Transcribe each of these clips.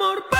amor.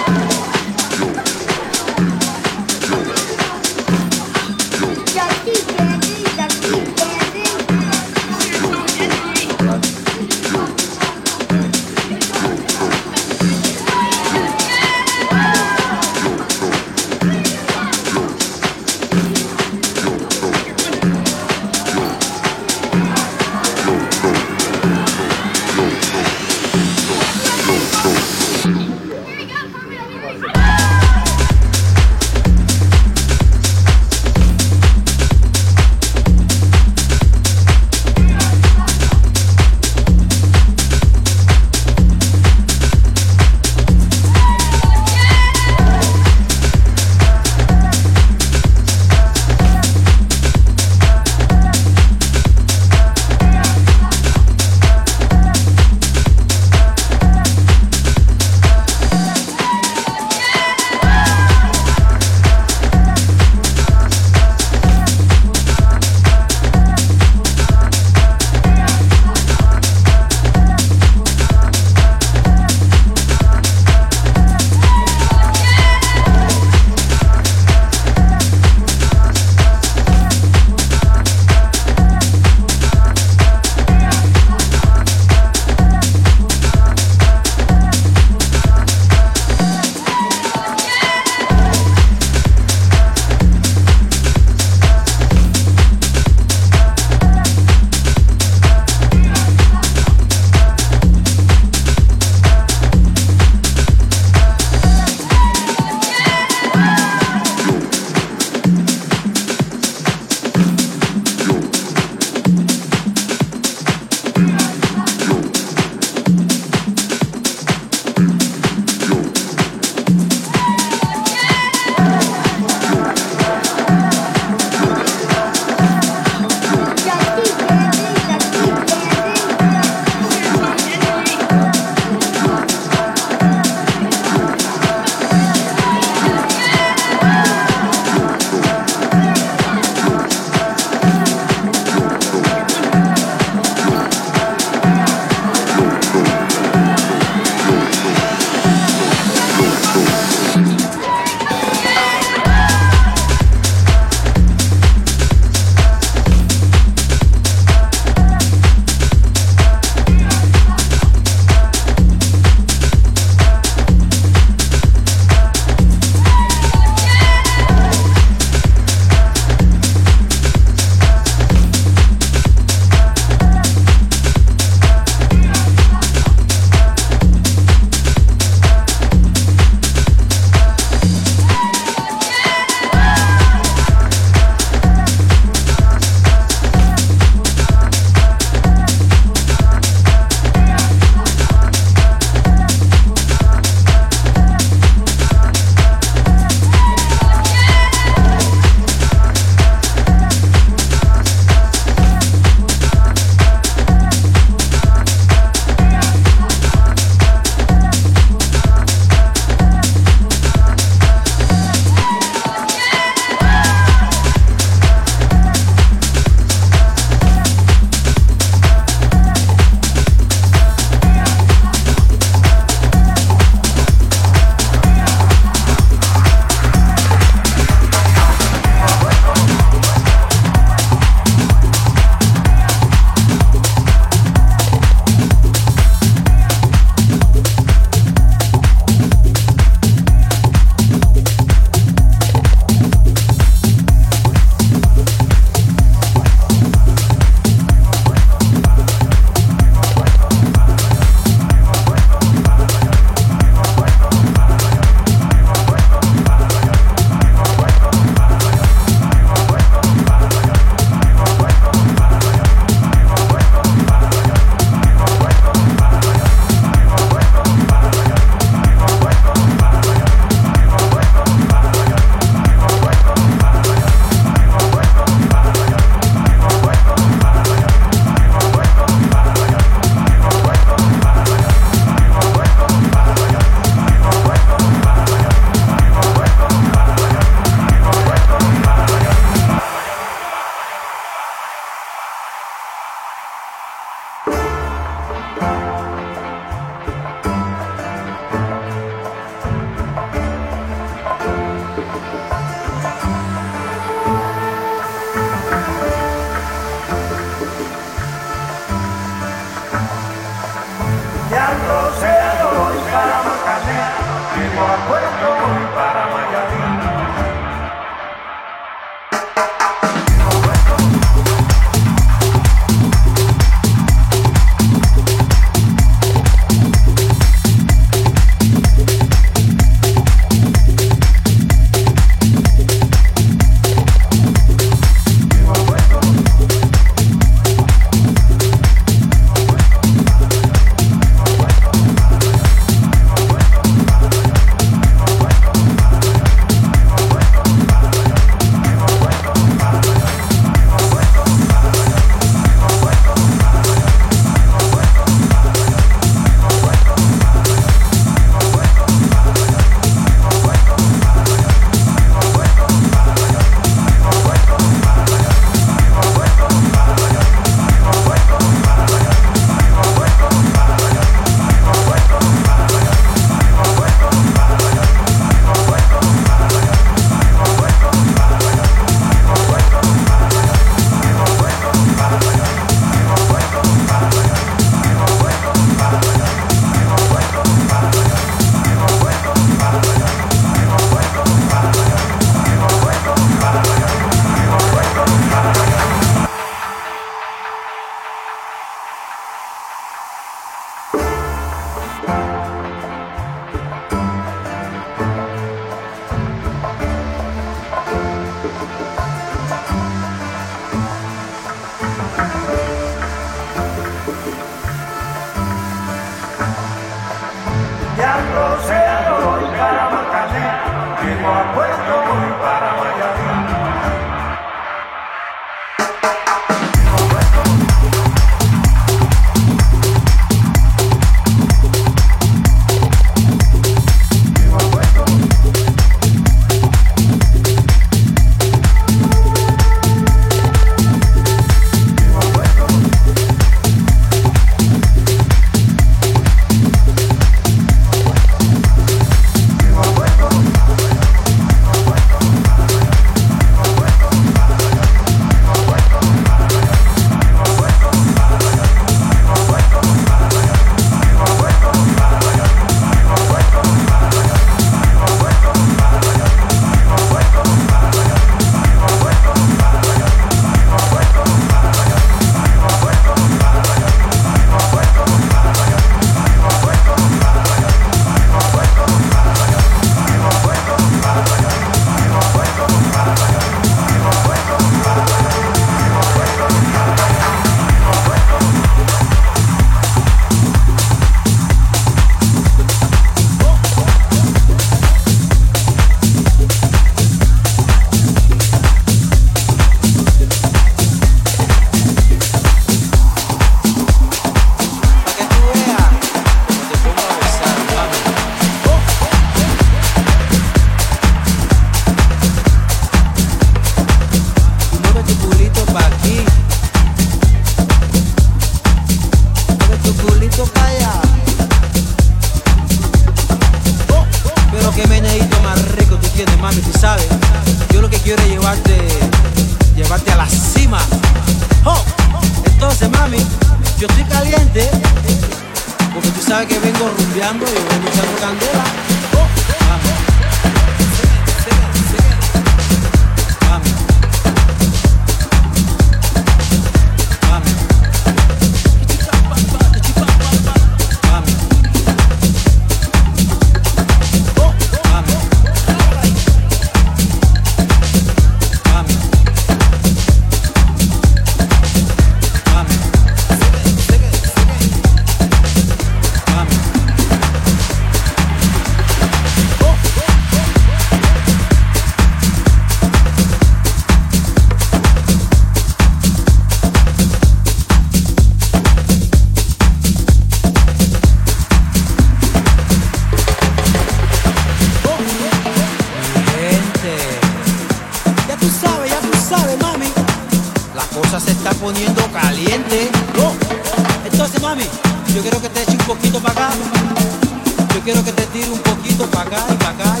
Yo quiero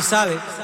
tú sabes.